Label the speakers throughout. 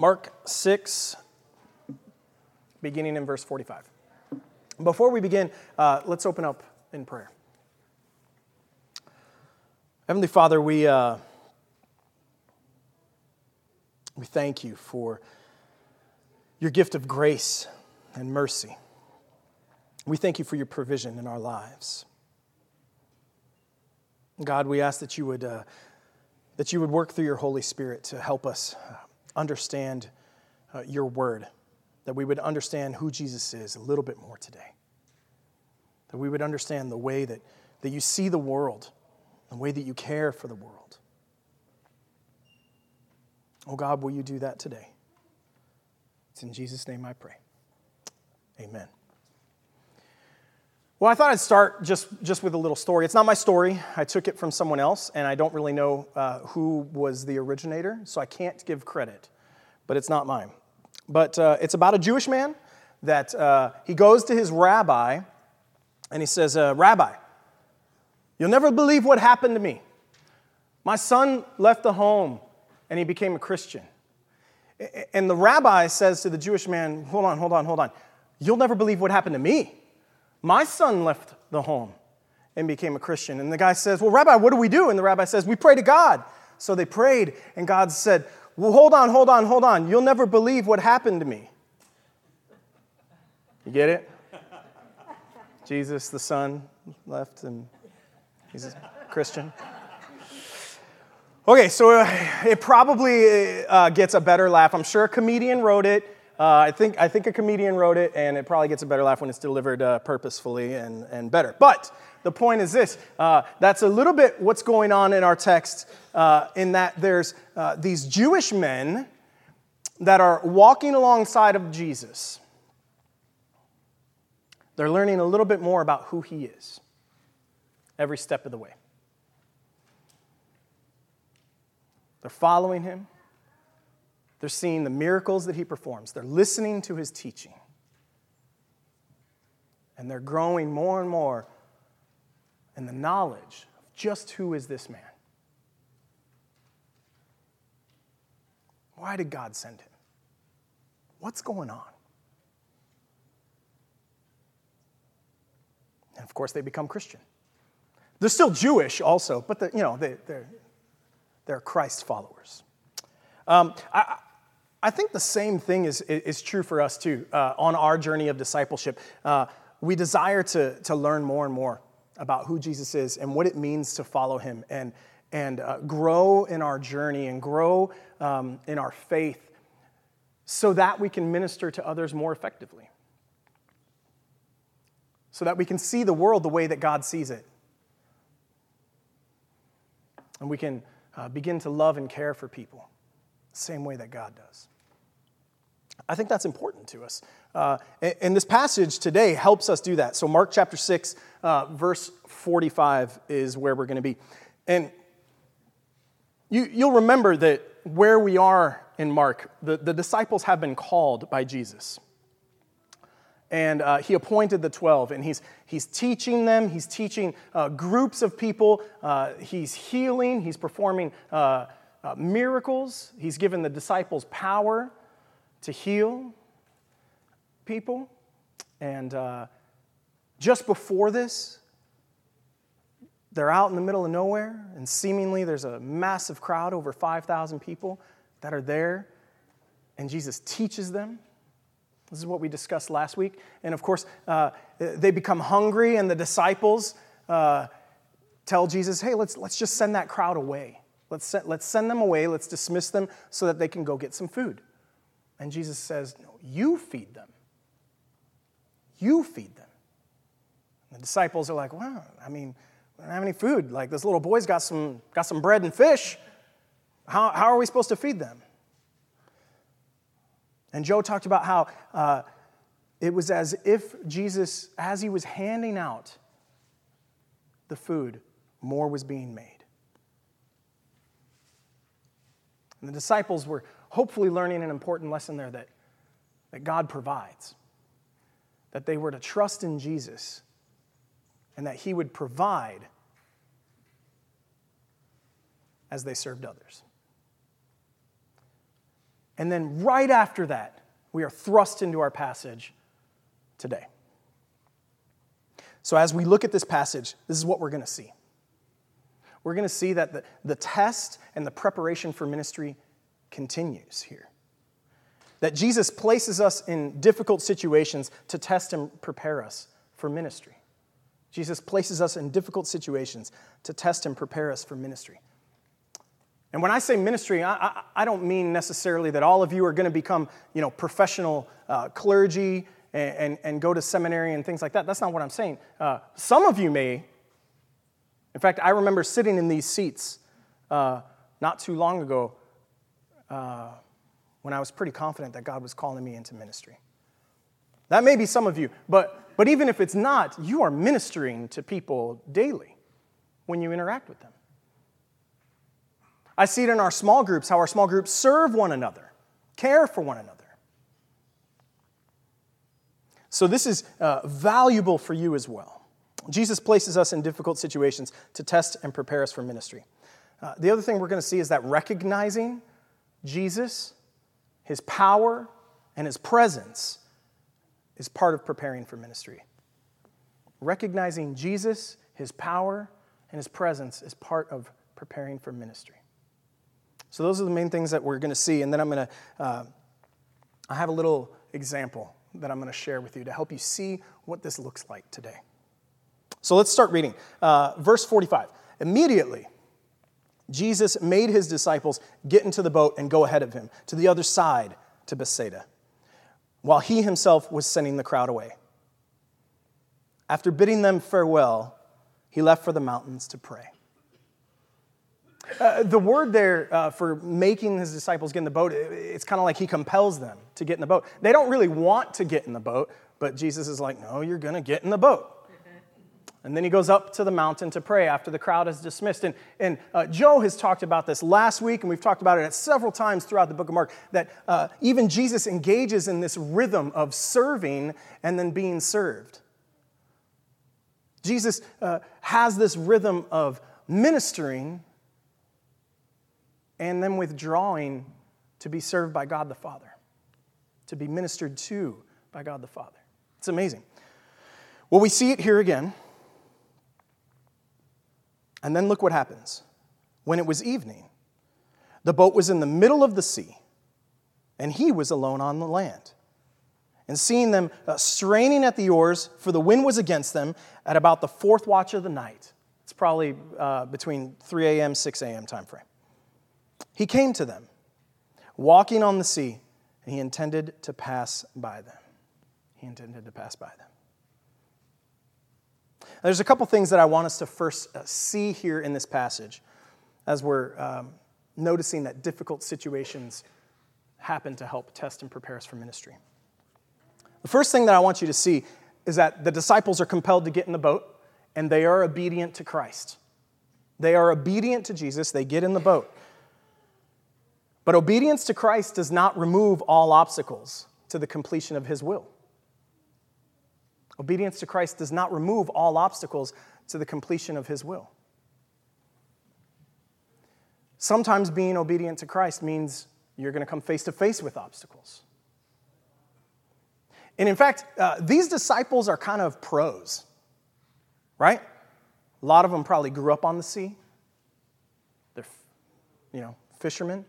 Speaker 1: Mark 6, beginning in verse 45. Before we begin, uh, let's open up in prayer. Heavenly Father, we, uh, we thank you for your gift of grace and mercy. We thank you for your provision in our lives. God, we ask that you would, uh, that you would work through your Holy Spirit to help us uh, understand uh, your word, that we would understand who Jesus is a little bit more today, that we would understand the way that, that you see the world, the way that you care for the world. Oh God, will you do that today? It's in Jesus' name I pray. Amen. Well, I thought I'd start just, just with a little story. It's not my story. I took it from someone else, and I don't really know uh, who was the originator, so I can't give credit, but it's not mine. But uh, it's about a Jewish man that uh, he goes to his rabbi and he says, uh, Rabbi, you'll never believe what happened to me. My son left the home and he became a Christian. And the rabbi says to the Jewish man, Hold on, hold on, hold on. You'll never believe what happened to me. My son left the home and became a Christian. And the guy says, Well, Rabbi, what do we do? And the rabbi says, We pray to God. So they prayed, and God said, Well, hold on, hold on, hold on. You'll never believe what happened to me. You get it? Jesus, the Son, left, and he's a Christian. Okay, so uh, it probably uh, gets a better laugh. I'm sure a comedian wrote it. Uh, I, think, I think a comedian wrote it, and it probably gets a better laugh when it's delivered uh, purposefully and, and better. But the point is this uh, that's a little bit what's going on in our text, uh, in that there's uh, these Jewish men that are walking alongside of Jesus. They're learning a little bit more about who he is every step of the way. They're following him. They're seeing the miracles that he performs. They're listening to his teaching. And they're growing more and more in the knowledge of just who is this man. Why did God send him? What's going on? And of course, they become Christian. They're still Jewish also, but you know, they, are they're Christ followers. Um, I, I think the same thing is, is true for us too uh, on our journey of discipleship. Uh, we desire to, to learn more and more about who Jesus is and what it means to follow him and, and uh, grow in our journey and grow um, in our faith so that we can minister to others more effectively. So that we can see the world the way that God sees it. And we can uh, begin to love and care for people same way that God does. I think that's important to us. Uh, and, this passage today helps us do that. So, Mark chapter 6, uh, verse 45 is where we're going to be. And you, you'll remember that where we are in Mark, the, the disciples have been called by Jesus. And uh, he appointed the 12, and he's, he's teaching them, he's teaching uh, groups of people, uh, he's healing, he's performing uh, miracles, he's given the disciples power to heal people. And uh, just before this, they're out in the middle of nowhere, and seemingly there's a massive crowd, over 5,000 people that are there, and Jesus teaches them. This is what we discussed last week. And of course, uh, they become hungry, and the disciples uh, tell Jesus, hey, let's, let's just send that crowd away. Let's, send, let's send them away, let's dismiss them so that they can go get some food. And Jesus says, No, you feed them. You feed them. And the disciples are like, Wow, I mean, we don't have any food. Like this little boy's got some, got some bread and fish. How, how are we supposed to feed them? And Joe talked about how uh, it was as if Jesus, as he was handing out the food, more was being made. And the disciples were hopefully learning an important lesson there that, that God provides, that they were to trust in Jesus, and that He would provide as they served others. And then right after that, we are thrust into our passage today. So, as we look at this passage, this is what we're going to see. We're going to see that the, the test and the preparation for ministry continues here. That Jesus places us in difficult situations to test and prepare us for ministry. Jesus places us in difficult situations to test and prepare us for ministry. And when I say ministry, I, I, I don't mean necessarily that all of you are going to become you know, professional uh, clergy and, and, and, go to seminary and things like that. That's not what I'm saying. Uh, some of you may. In fact, I remember sitting in these seats uh, not too long ago uh, when I was pretty confident that God was calling me into ministry. That may be some of you, but, but even if it's not, you are ministering to people daily when you interact with them. I see it in our small groups, how our small groups serve one another, care for one another. So, this is uh, valuable for you as well. Jesus places us in difficult situations to test and prepare us for ministry. Uh, the other thing we're going to see is that recognizing Jesus, his power, and his presence is part of preparing for ministry. Recognizing Jesus, his power, and his presence is part of preparing for ministry. So, those are the main things that we're going to see. And then I'm going to, uh, I have a little example that I'm going to share with you to help you see what this looks like today. So, let's start reading. Uh, verse 45. Immediately, Jesus made his disciples get into the boat and go ahead of him to the other side to Bethsaida, while he himself was sending the crowd away. After bidding them farewell, he left for the mountains to pray. Uh, the word there uh, for making his disciples get in the boat, it's kind of like he compels them to get in the boat. They don't really want to get in the boat, but Jesus is like, no, you're going to get in the boat. And then he goes up to the mountain to pray after the crowd is dismissed. And, and uh, Joe has talked about this last week, and we've talked about it several times throughout the book of Mark, that uh, even Jesus engages in this rhythm of serving and then being served. Jesus uh, has this rhythm of ministering and then withdrawing to be served by God the Father, to be ministered to by God the Father. It's amazing. Well, we see it here again. And then look what happens. When it was evening, the boat was in the middle of the sea, and he was alone on the land. And seeing them uh, straining at the oars, for the wind was against them, at about the fourth watch of the night, it's probably uh, between 3 a.m., 6 a.m. time frame. He came to them, walking on the sea, and he intended to pass by them. He intended to pass by them. There's a couple things that I want us to first uh, see here in this passage as we're um, noticing that difficult situations happen to help test and prepare us for ministry. The first thing that I want you to see is that the disciples are compelled to get in the boat and they are obedient to Christ. They are obedient to Jesus, they get in the boat. But obedience to Christ does not remove all obstacles to the completion of his will. Obedience to Christ does not remove all obstacles to the completion of his will. Sometimes being obedient to Christ means you're going to come face to face with obstacles. And in fact, uh, these disciples are kind of pros, right? A lot of them probably grew up on the sea. They're, you know, fishermen.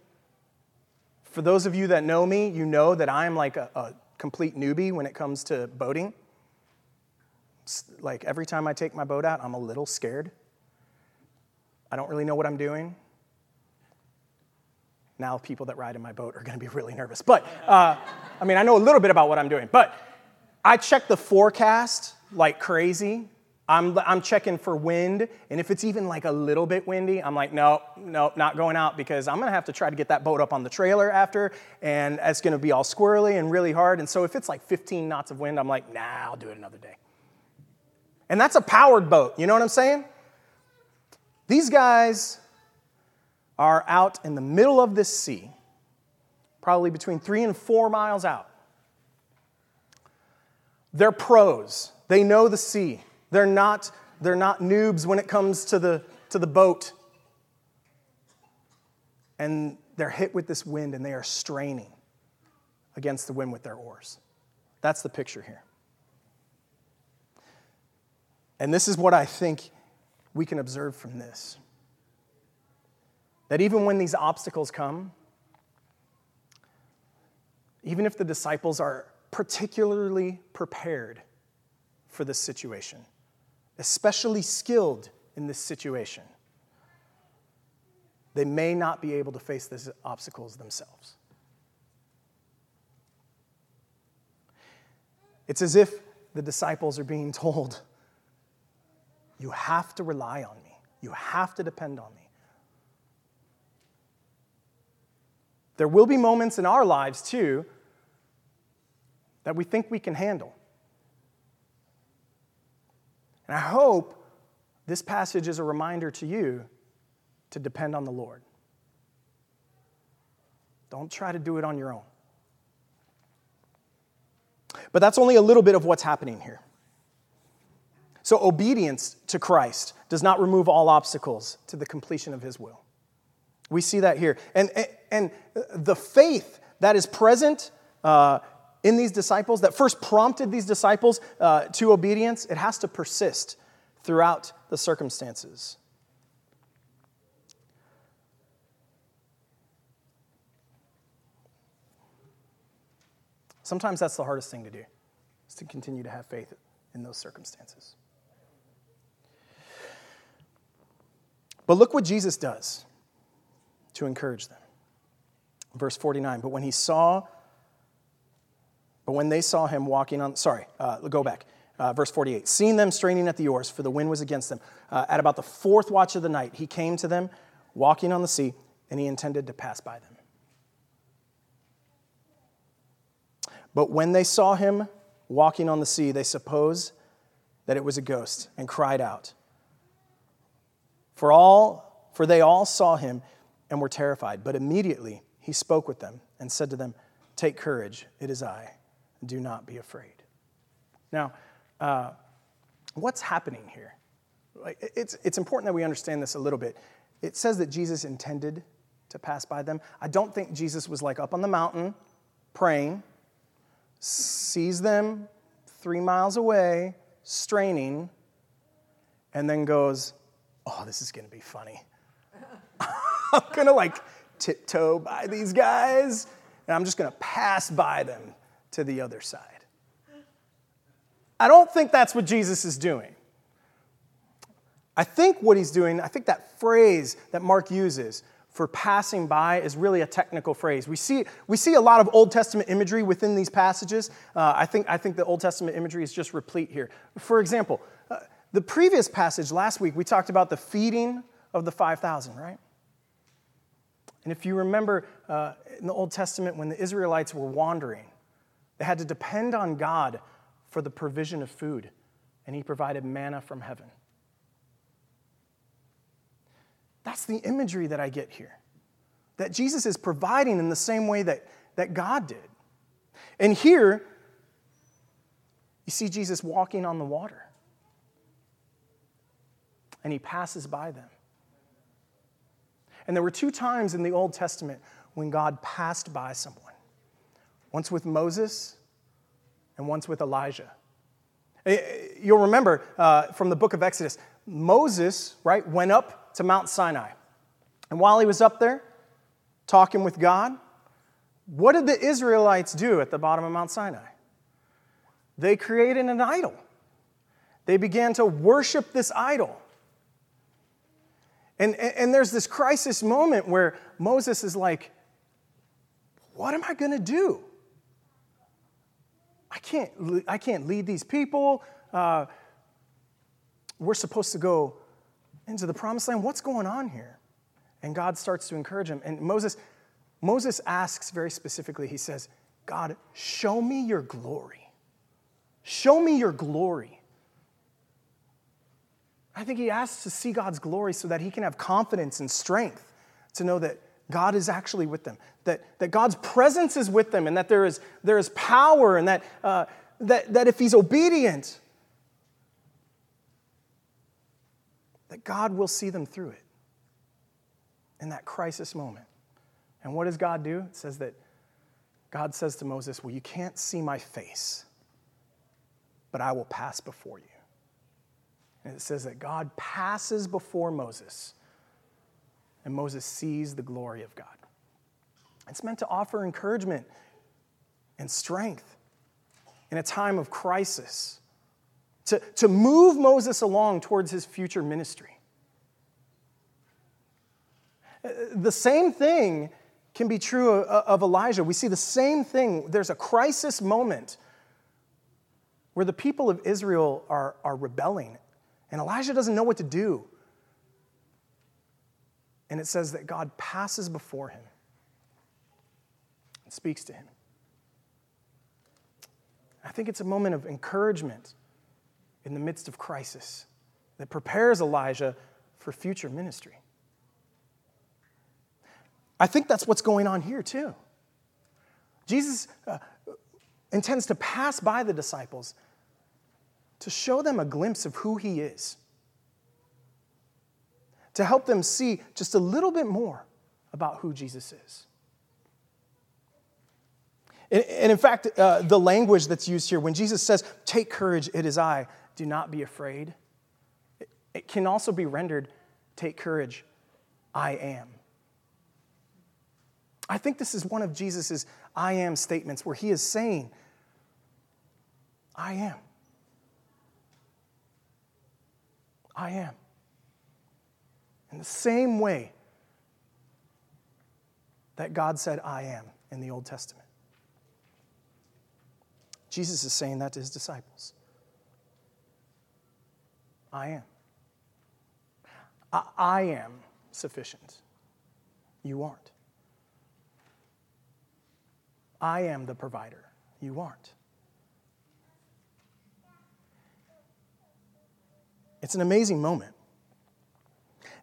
Speaker 1: For those of you that know me, you know that I'm like a, a complete newbie when it comes to boating. Like every time I take my boat out, I'm a little scared. I don't really know what I'm doing. Now, people that ride in my boat are going to be really nervous. But, uh, I mean, I know a little bit about what I'm doing. But I check the forecast like crazy I'm, I'm checking for wind, and if it's even like a little bit windy, I'm like, no, no, not going out because I'm gonna have to try to get that boat up on the trailer after, and it's gonna be all squirrely and really hard. And so if it's like 15 knots of wind, I'm like, nah, I'll do it another day. And that's a powered boat, you know what I'm saying? These guys are out in the middle of this sea, probably between three and four miles out. They're pros, they know the sea. They're not, they're not noobs when it comes to the, to the boat. And they're hit with this wind and they are straining. against the wind with their oars. That's the picture here. And this is what I think we can observe from this that even when these obstacles come, even if the disciples are particularly prepared for this situation, especially skilled in this situation, they may not be able to face these obstacles themselves. It's as if the disciples are being told, You have to rely on me, you have to depend on me. There will be moments in our lives, too, that we think we can handle. And I hope this passage is a reminder to you to depend on the Lord. Don't try to do it on your own. But that's only a little bit of what's happening here. So, obedience to Christ does not remove all obstacles to the completion of his will. We see that here. And, and, the faith that is present uh, in these disciples, that first prompted these disciples uh, to obedience, it has to persist throughout the circumstances. Sometimes that's the hardest thing to do, is to continue to have faith in those circumstances. But look what Jesus does to encourage them. Verse 49 But when he saw, but when they saw him walking on, sorry, uh, go back. Uh, verse 48 Seeing them straining at the oars, for the wind was against them, uh, at about the fourth watch of the night, he came to them, walking on the sea, and he intended to pass by them. But when they saw him walking on the sea, they supposed that it was a ghost and cried out. For all for they all saw him and were terrified, but immediately he spoke with them and said to them, Take courage, it is I. Do not be afraid. Now, uh, what's happening here? It's, it's important that we understand this a little bit. It says that Jesus intended to pass by them. I don't think Jesus was like up on the mountain praying sees them three miles away, straining, and then goes, Oh, this is going to be funny. I'm going to like tiptoe by these guys, and I'm just going to pass by them to the other side. I don't think that's what Jesus is doing. I think what he's doing, I think that phrase that Mark uses, for passing by is really a technical phrase. We see, we see a lot of Old Testament imagery within these passages. Uh, I, think, I think the Old Testament imagery is just replete here. For example, the previous passage last week, we talked about the feeding of the 5,000, right? And if you remember uh, in the Old Testament, when the Israelites were wandering, they had to depend on God for the provision of food, and He provided manna from heaven. That's the imagery that I get here. That Jesus is providing in the same way that, that God did. And here, you see Jesus walking on the water. And he passes by them. And there were two times in the Old Testament when God passed by someone once with Moses and once with Elijah. Eh, eh, you'll remember uh, from the book of Exodus, Moses, right, went up to Mount Sinai. And while he was up there talking with God, what did the Israelites do at the bottom of Mount Sinai? They created an idol. They began to worship this idol. And, and, there's this crisis moment where Moses is like, What am I going to do? I can't, I can't lead these people. Uh, we're supposed to go into the promised land. What's going on here? And God starts to encourage him. And Moses, Moses asks very specifically, he says, God, show me your glory. Show me your glory. I think he asks to see God's glory so that he can have confidence and strength to know that God is actually with them, that, that God's presence is with them, and that there is, there is power, and that, uh, that, that if he's obedient, that God will see them through it in that crisis moment. And what does God do? It says that God says to Moses, Well, you can't see my face, but I will pass before you. And it says that God passes before Moses, and Moses sees the glory of God. It's meant to offer encouragement and strength in a time of crisis, to, to move Moses along towards his future ministry. The same thing can be true of Elijah. We see the same thing. There's a crisis moment where the people of Israel are, are rebelling, and Elijah doesn't know what to do. And it says that God passes before him and speaks to him. I think it's a moment of encouragement in the midst of crisis that prepares Elijah for future ministry. I think that's what's going on here, too. Jesus uh, intends to pass by the disciples to show them a glimpse of who he is, to help them see just a little bit more about who Jesus is. And in fact, uh, the language that's used here, when Jesus says, Take courage, it is I, do not be afraid, it can also be rendered, Take courage, I am. I think this is one of Jesus' I am statements where he is saying, I am. I am. In the same way that God said, I am in the Old Testament. Jesus is saying that to his disciples. I am. I, I am sufficient. You aren't. I am the provider. You aren't. It's an amazing moment.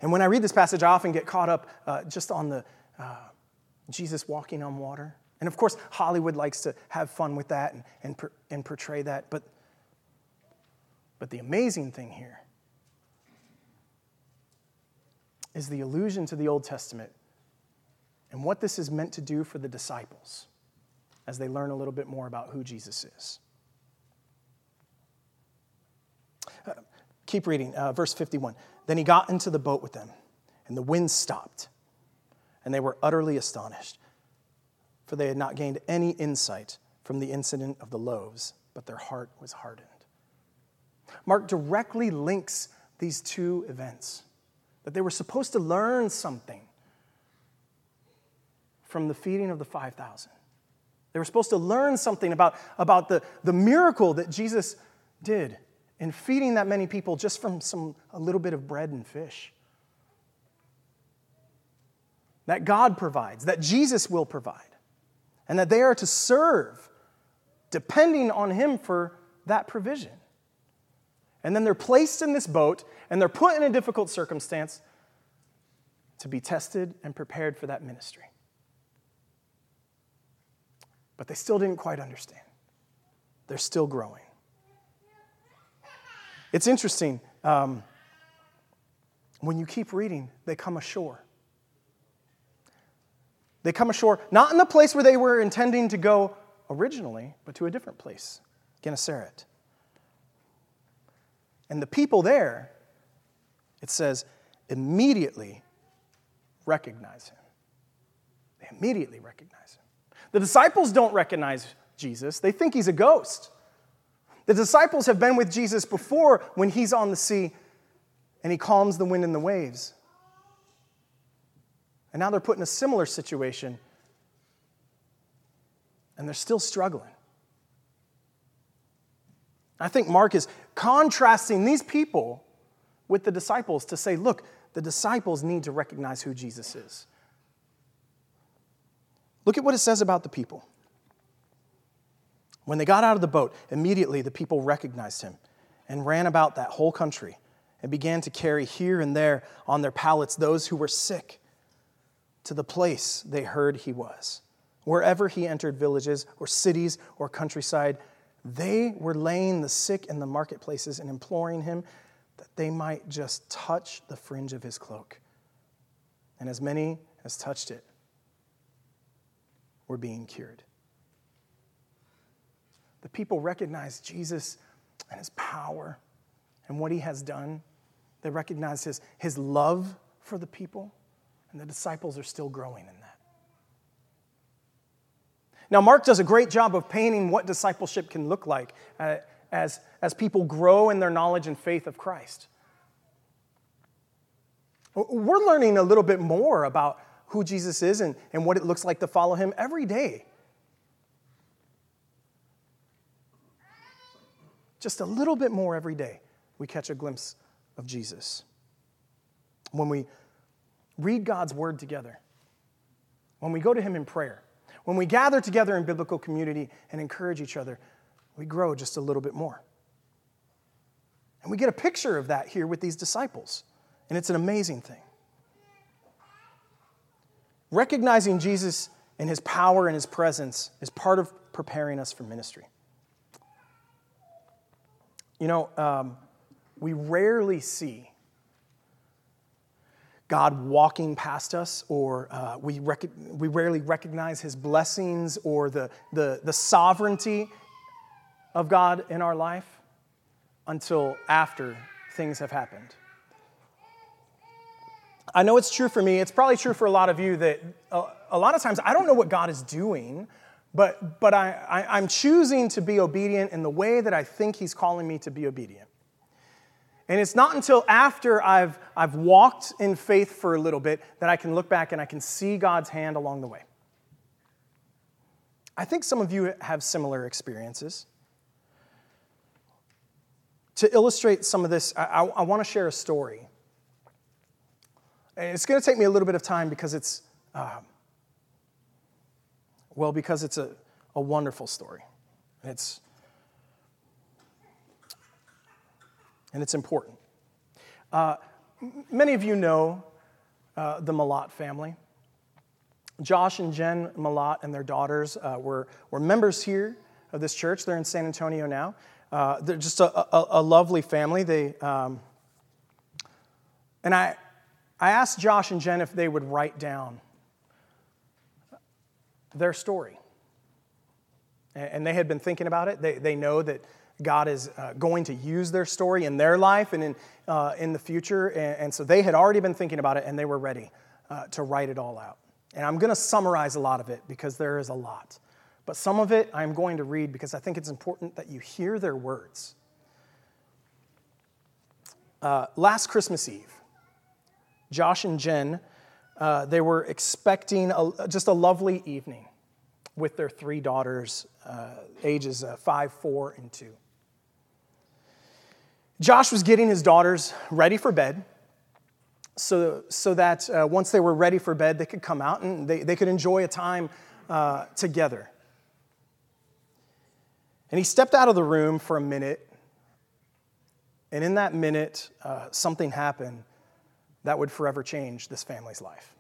Speaker 1: And when I read this passage, I often get caught up uh, just on the uh, Jesus walking on water. And of course, Hollywood likes to have fun with that and, and, and portray that. But, but the amazing thing here is the allusion to the Old Testament and what this is meant to do for the disciples as they learn a little bit more about who Jesus is. Uh, keep reading, uh, verse 51. Then he got into the boat with them, and the wind stopped, and they were utterly astonished, for they had not gained any insight from the incident of the loaves, but their heart was hardened. Mark directly links these two events that they were supposed to learn something from the feeding of the 5,000. They were supposed to learn something about, about the, the miracle that Jesus did in feeding that many people just from some, a little bit of bread and fish. That God provides, that Jesus will provide, and that they are to serve depending on Him for that provision. And then they're placed in this boat and they're put in a difficult circumstance to be tested and prepared for that ministry but they still didn't quite understand. They're still growing. It's interesting. Um, when you keep reading, they come ashore. They come ashore not in the place where they were intending to go originally, but to a different place, Gennesaret. And the people there, it says, immediately recognize him. They immediately recognize him. The disciples don't recognize Jesus, they think he's a ghost. The disciples have been with Jesus before when he's on the sea and he calms the wind and the waves. And now they're put in a similar situation and they're still struggling. I think Mark is contrasting these people with the disciples to say, look, the disciples need to recognize who Jesus is. Look at what it says about the people. When they got out of the boat, immediately the people recognized him and ran about that whole country and began to carry here and there on their pallets those who were sick to the place they heard he was. Wherever he entered villages or cities or countryside, they were laying the sick in the marketplaces and imploring him that they might just touch the fringe of his cloak. And as many as touched it were being cured. The people recognize Jesus and his power and what he has done. They recognize his, his love for the people, and the disciples are still growing in that. Now, Mark does a great job of painting what discipleship can look like uh, as, as people grow in their knowledge and faith of Christ. We're learning a little bit more about who Jesus is and, and what it looks like to follow him every day. Just a little bit more every day, we catch a glimpse of Jesus. When we read God's word together, when we go to him in prayer, when we gather together in biblical community and encourage each other, we grow just a little bit more. And we get a picture of that here with these disciples, and it's an amazing thing. Recognizing Jesus and his power and his presence is part of preparing us for ministry. You know, um, we rarely see God walking past us, or uh, we, rec- we rarely recognize his blessings or the, the, the sovereignty of God in our life until after things have happened. I know it's true for me. It's probably true for a lot of you that a, a lot of times I don't know what God is doing, but, but I, I, I'm choosing to be obedient in the way that I think He's calling me to be obedient. And it's not until after I've, I've walked in faith for a little bit that I can look back and I can see God's hand along the way. I think some of you have similar experiences. To illustrate some of this, I, I, I want to share a story. And it's going to take me a little bit of time because it's, uh, well, because it's a, a wonderful story. And It's, and it's important. Uh, many of you know uh, the Malat family. Josh and Jen Malat and their daughters uh, were, were members here of this church. They're in San Antonio now. Uh, they're just a, a, a, lovely family. They, um, and I, I asked Josh and Jen if they would write down their story. And they had been thinking about it. They, they know that God is uh, going to use their story in their life and in, uh, in the future. And, and, so they had already been thinking about it and they were ready uh, to write it all out. And I'm going to summarize a lot of it because there is a lot. But some of it I'm going to read because I think it's important that you hear their words. Uh, last Christmas Eve, Josh and Jen, uh, they were expecting a, just a lovely evening with their three daughters, uh, ages uh, five, four, and two. Josh was getting his daughters ready for bed so, so that uh, once they were ready for bed, they could come out and they, they could enjoy a time uh, together. And he stepped out of the room for a minute, and in that minute, uh, something happened that would forever change this family's life.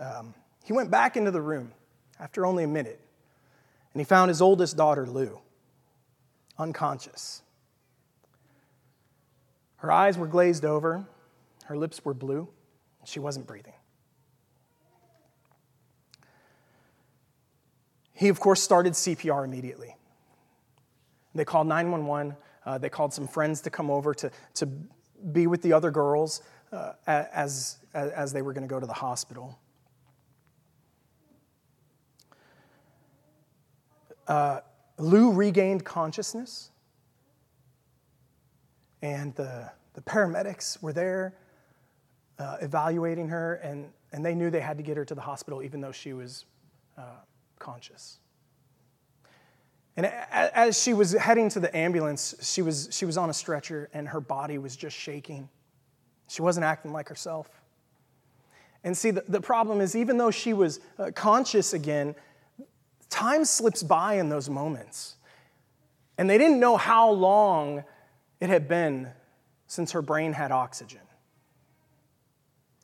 Speaker 1: Um, he went back into the room after only a minute, and he found his oldest daughter, Lou, unconscious. Her eyes were glazed over, her lips were blue, and she wasn't breathing. He, of course, started CPR immediately. They called 911. Uh, they called some friends to come over to, to be with the other girls uh, as, as they were going to go to the hospital. Uh, Lou regained consciousness, and the, the paramedics were there uh, evaluating her, and, and they knew they had to get her to the hospital even though she was uh, conscious. And as she was heading to the ambulance, she was, she was on a stretcher and her body was just shaking. She wasn't acting like herself. And see, the, the problem is, even though she was uh, conscious again, time slips by in those moments. And they didn't know how long it had been since her brain had oxygen.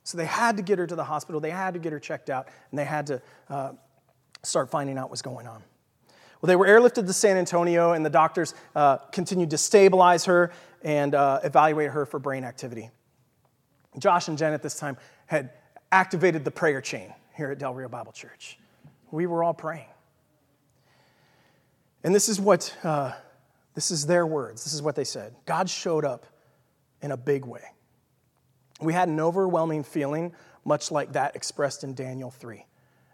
Speaker 1: So they had to get her to the hospital, they had to get her checked out, and they had to uh, start finding out what's going on. Well, they were airlifted to San Antonio, and the doctors uh, continued to stabilize her and uh, evaluate her for brain activity. Josh and Jen at this time had activated the prayer chain here at Del Rio Bible Church. We were all praying. And this is what, uh, this is their words. This is what they said. God showed up in a big way. We had an overwhelming feeling, much like that expressed in Daniel 3.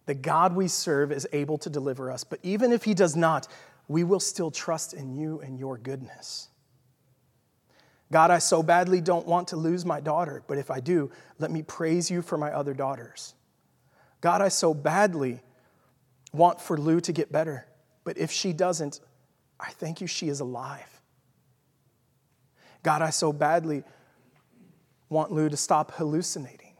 Speaker 1: The God we serve is able to deliver us, but even if he does not, we will still trust in you and your goodness. God, I so badly don't want to lose my daughter, but if I do, let me praise you for my other daughters. God, I so badly want for Lou to get better, but if she doesn't, I thank you she is alive. God, I so badly want Lou to stop hallucinating.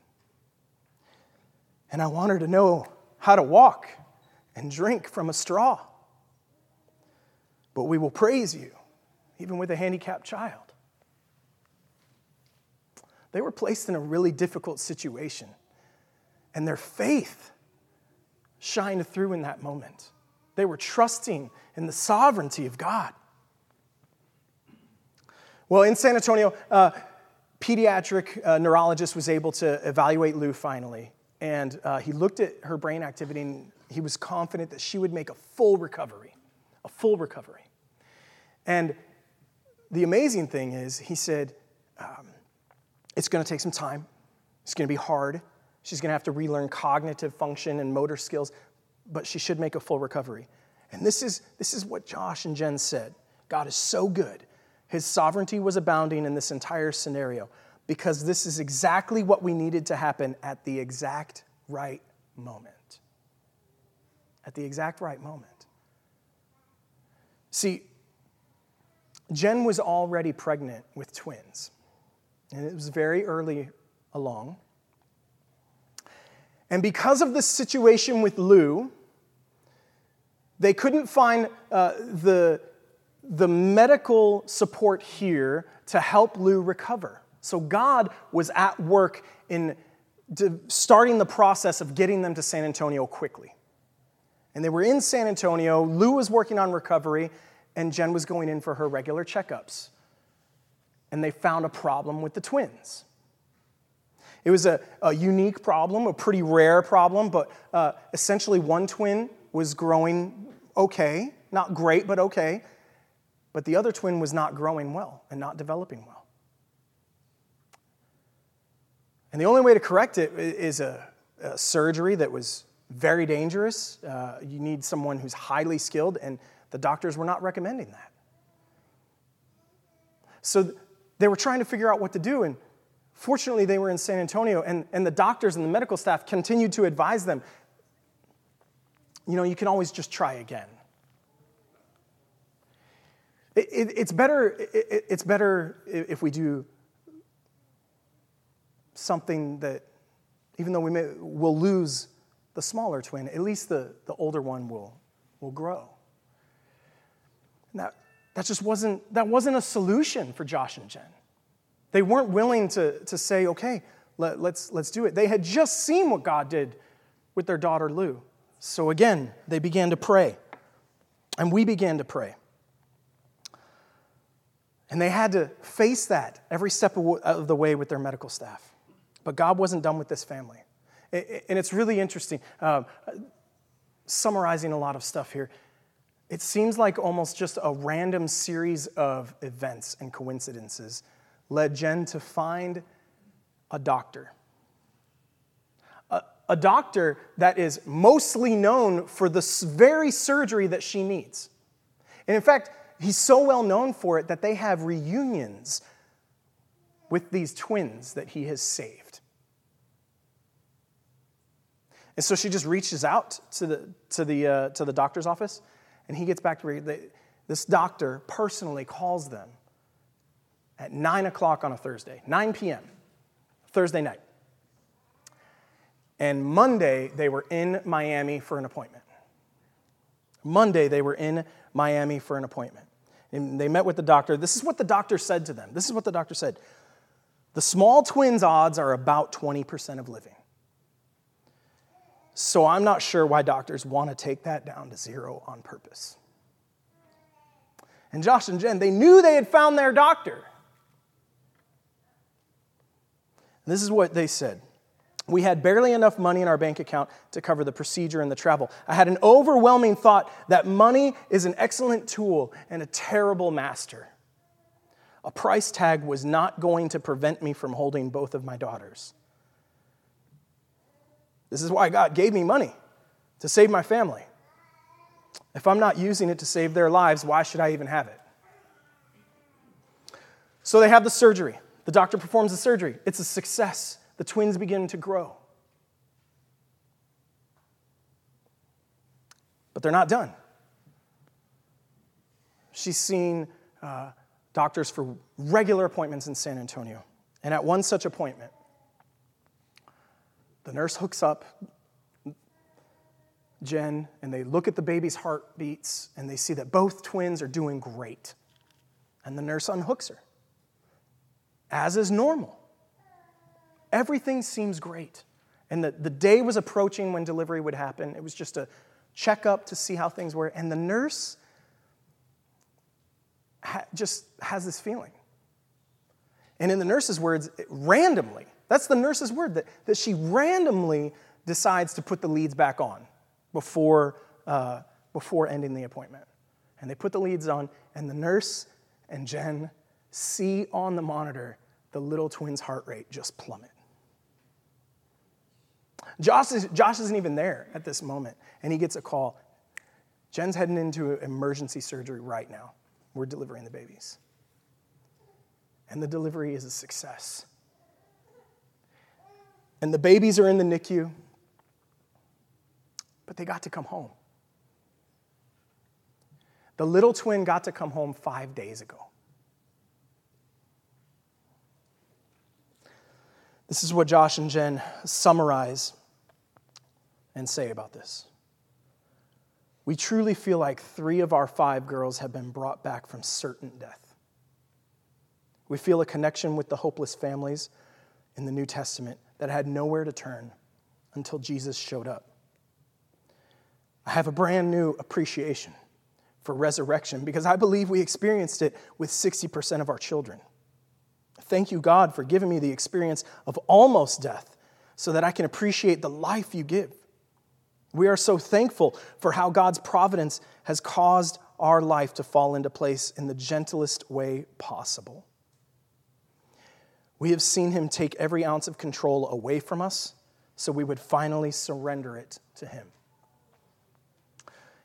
Speaker 1: And I want her to know how to walk and drink from a straw. But we will praise you, even with a handicapped child. They were placed in a really difficult situation, and their faith shined through in that moment. They were trusting in the sovereignty of God. Well, in San Antonio, uh, pediatric uh, neurologist was able to evaluate Lou finally, and uh, he looked at her brain activity and he was confident that she would make a full recovery, a full recovery. And the amazing thing is, he said, um, it's going to take some time. It's going to be hard. She's going to have to relearn cognitive function and motor skills, but she should make a full recovery. And this is, this is what Josh and Jen said God is so good. His sovereignty was abounding in this entire scenario because this is exactly what we needed to happen at the exact right moment. At the exact right moment. See, Jen was already pregnant with twins and it was very early along. And because of the situation with Lou, they couldn't find uh, the, the medical support here to help Lou recover. So God was at work in starting the process of getting them to San Antonio quickly. And they were in San Antonio. Lou was working on recovery, and Jen was going in for her regular checkups and they found a problem with the twins. It was a, a unique problem, a pretty rare problem, but uh, essentially one twin was growing okay, not great, but okay, but the other twin was not growing well and not developing well. And the only way to correct it is a, a surgery that was very dangerous. Uh, you need someone who's highly skilled, and the doctors were not recommending that. So they were trying to figure out what to do. And fortunately, they were in San Antonio, and, and the doctors and the medical staff continued to advise them you know, you can always just try again. It, it, it's, better, it, it's better if we do something that, even though we may, will lose the smaller twin, at least the, the older one will, will grow. And that, that just wasn't, that wasn't a solution for Josh and Jen. They weren't willing to, to say, okay, let, let's, let's do it. They had just seen what God did with their daughter Lou. So again, they began to pray. And we began to pray. And they had to face that every step of the way with their medical staff. But God wasn't done with this family. And it's really interesting, uh, summarizing a lot of stuff here. It seems like almost just a random series of events and coincidences led Jen to find a doctor. A, a doctor that is mostly known for the very surgery that she needs. And in fact, he's so well known for it that they have reunions with these twins that he has saved. And so she just reaches out to the, to the, uh, to the doctor's office and he gets back to where this doctor personally calls them at 9 o'clock on a Thursday, 9 p.m., Thursday night. And Monday, they were in Miami for an appointment. Monday, they were in Miami for an appointment. And they met with the doctor. This is what the doctor said to them. This is what the doctor said The small twins' odds are about 20% of living. So I'm not sure why doctors want to take that down to zero on purpose. And Josh and Jen, they knew they had found their doctor. This is what they said We had barely enough money in our bank account to cover the procedure and the travel. I had an overwhelming thought that money is an excellent tool and a terrible master. A price tag was not going to prevent me from holding both of my daughters. This is why God gave me money to save my family. If I'm not using it to save their lives, why should I even have it? So they have the surgery. The doctor performs the surgery. It's a success. The twins begin to grow. But they're not done. She's seen uh, doctors for regular appointments in San Antonio. And at one such appointment, the nurse hooks up Jen and they look at the baby's heartbeats and they see that both twins are doing great. And the nurse unhooks her, as is normal. Everything seems great. And the, the day was approaching when delivery would happen. It was just a checkup to see how things were. And the nurse ha- just has this feeling. And in the nurse's words, randomly, that's the nurse's word, that, that she randomly decides to put the leads back on before, uh, before ending the appointment. And they put the leads on, and the nurse and Jen see on the monitor the little twin's heart rate just plummet. Josh, is, Josh isn't even there at this moment, and he gets a call. Jen's heading into emergency surgery right now. We're delivering the babies. And the delivery is a success. And the babies are in the NICU, but they got to come home. The little twin got to come home five days ago. This is what Josh and Jen summarize and say about this. We truly feel like three of our five girls have been brought back from certain death. We feel a connection with the hopeless families in the New Testament that had nowhere to turn until Jesus showed up. I have a brand new appreciation for resurrection because I believe we experienced it with 60% of our children. Thank you, God, for giving me the experience of almost death so that I can appreciate the life you give. We are so thankful for how God's providence has caused our life to fall into place in the gentlest way possible. We have seen Him take every ounce of control away from us so we would finally surrender it to Him.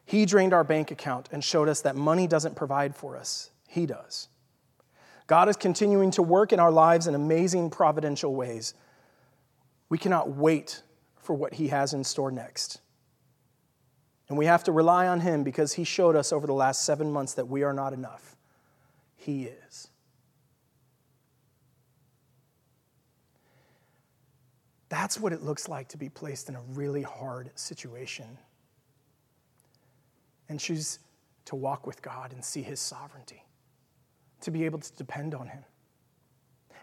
Speaker 1: He drained our bank account and showed us that money doesn't provide for us, He does. God is continuing to work in our lives in amazing providential ways. We cannot wait for what He has in store next. And we have to rely on Him because He showed us over the last seven months that we are not enough. He is. That's what it looks like to be placed in a really hard situation and choose to walk with God and see His sovereignty, to be able to depend on Him.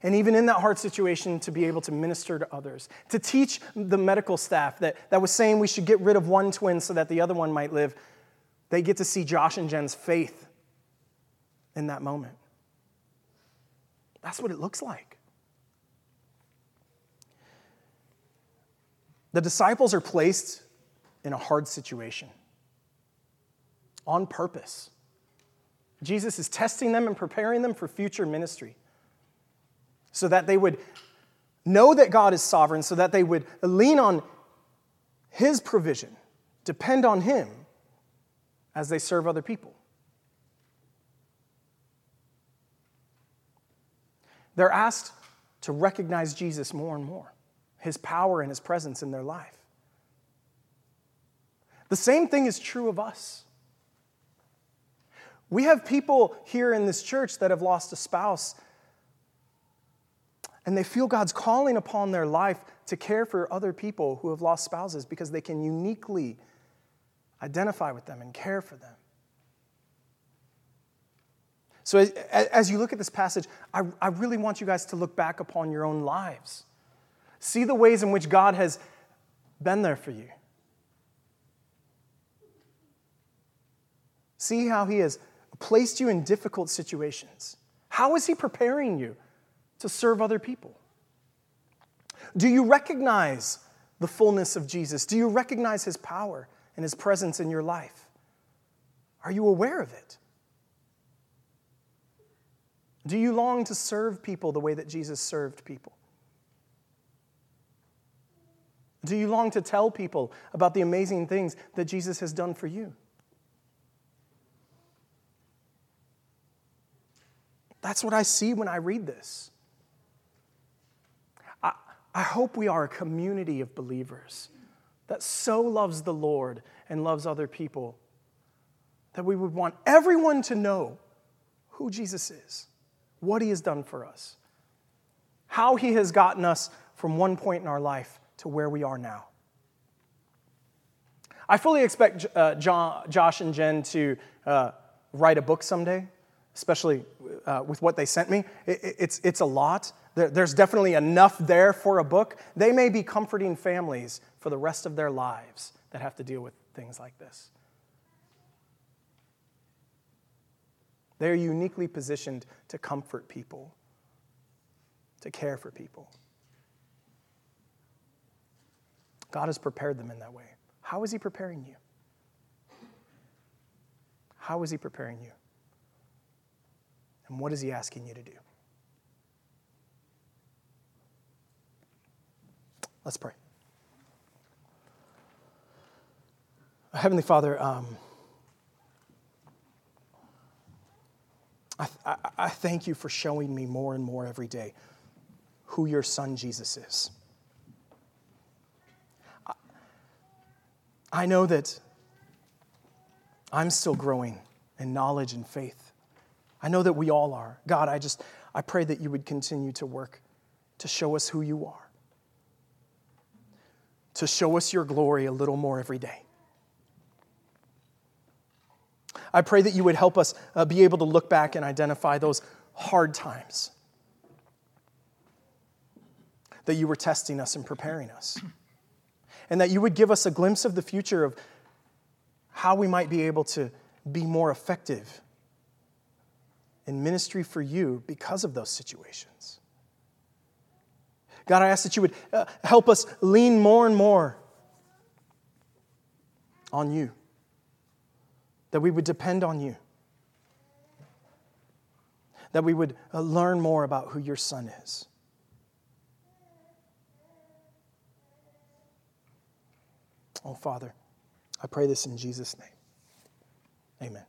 Speaker 1: And even in that hard situation, to be able to minister to others, to teach the medical staff that, that was saying we should get rid of one twin so that the other one might live, they get to see Josh and Jen's faith in that moment. That's what it looks like. The disciples are placed in a hard situation on purpose. Jesus is testing them and preparing them for future ministry so that they would know that God is sovereign, so that they would lean on His provision, depend on Him as they serve other people. They're asked to recognize Jesus more and more, His power and His presence in their life. The same thing is true of us. We have people here in this church that have lost a spouse and they feel God's calling upon their life to care for other people who have lost spouses because they can uniquely identify with them and care for them. So, as you look at this passage, I, really want you guys to look back upon your own lives. See the ways in which God has been there for you. See how He has placed you in difficult situations? How is He preparing you to serve other people? Do you recognize the fullness of Jesus? Do you recognize his power and his presence in your life? Are you aware of it? Do you long to serve people the way that Jesus served people? Do you long to tell people about the amazing things that Jesus has done for you? That's what I see when I read this. I, I hope we are a community of believers that so loves the Lord and loves other people that we would want everyone to know who Jesus is, what he has done for us, how he has gotten us from one point in our life to where we are now. I fully expect uh, Josh and Jen to uh, write a book someday especially uh, with what they sent me. It, it's, it's a lot. There, there's definitely enough there for a book. They may be comforting families for the rest of their lives that have to deal with things like this. They're uniquely positioned to comfort people, to care for people. God has prepared them in that way. How is He preparing you? How is He preparing you? And what is He asking you to do? Let's pray. Heavenly Father, um, I, I, I thank you for showing me more and more every day who your Son Jesus is. I know that I'm still growing in knowledge and faith. I know that we all are. God, I just, I pray that you would continue to work to show us who you are, to show us your glory a little more every day. I pray that you would help us uh, be able to look back and identify those hard times that you were testing us and preparing us. And that you would give us a glimpse of the future of how we might be able to be more effective in ministry for you because of those situations. God, I ask that you would uh, help us lean more and more on you, that we would depend on you, that we would uh, learn more about who your Son is. Oh, Father, I pray this in Jesus' name. Amen.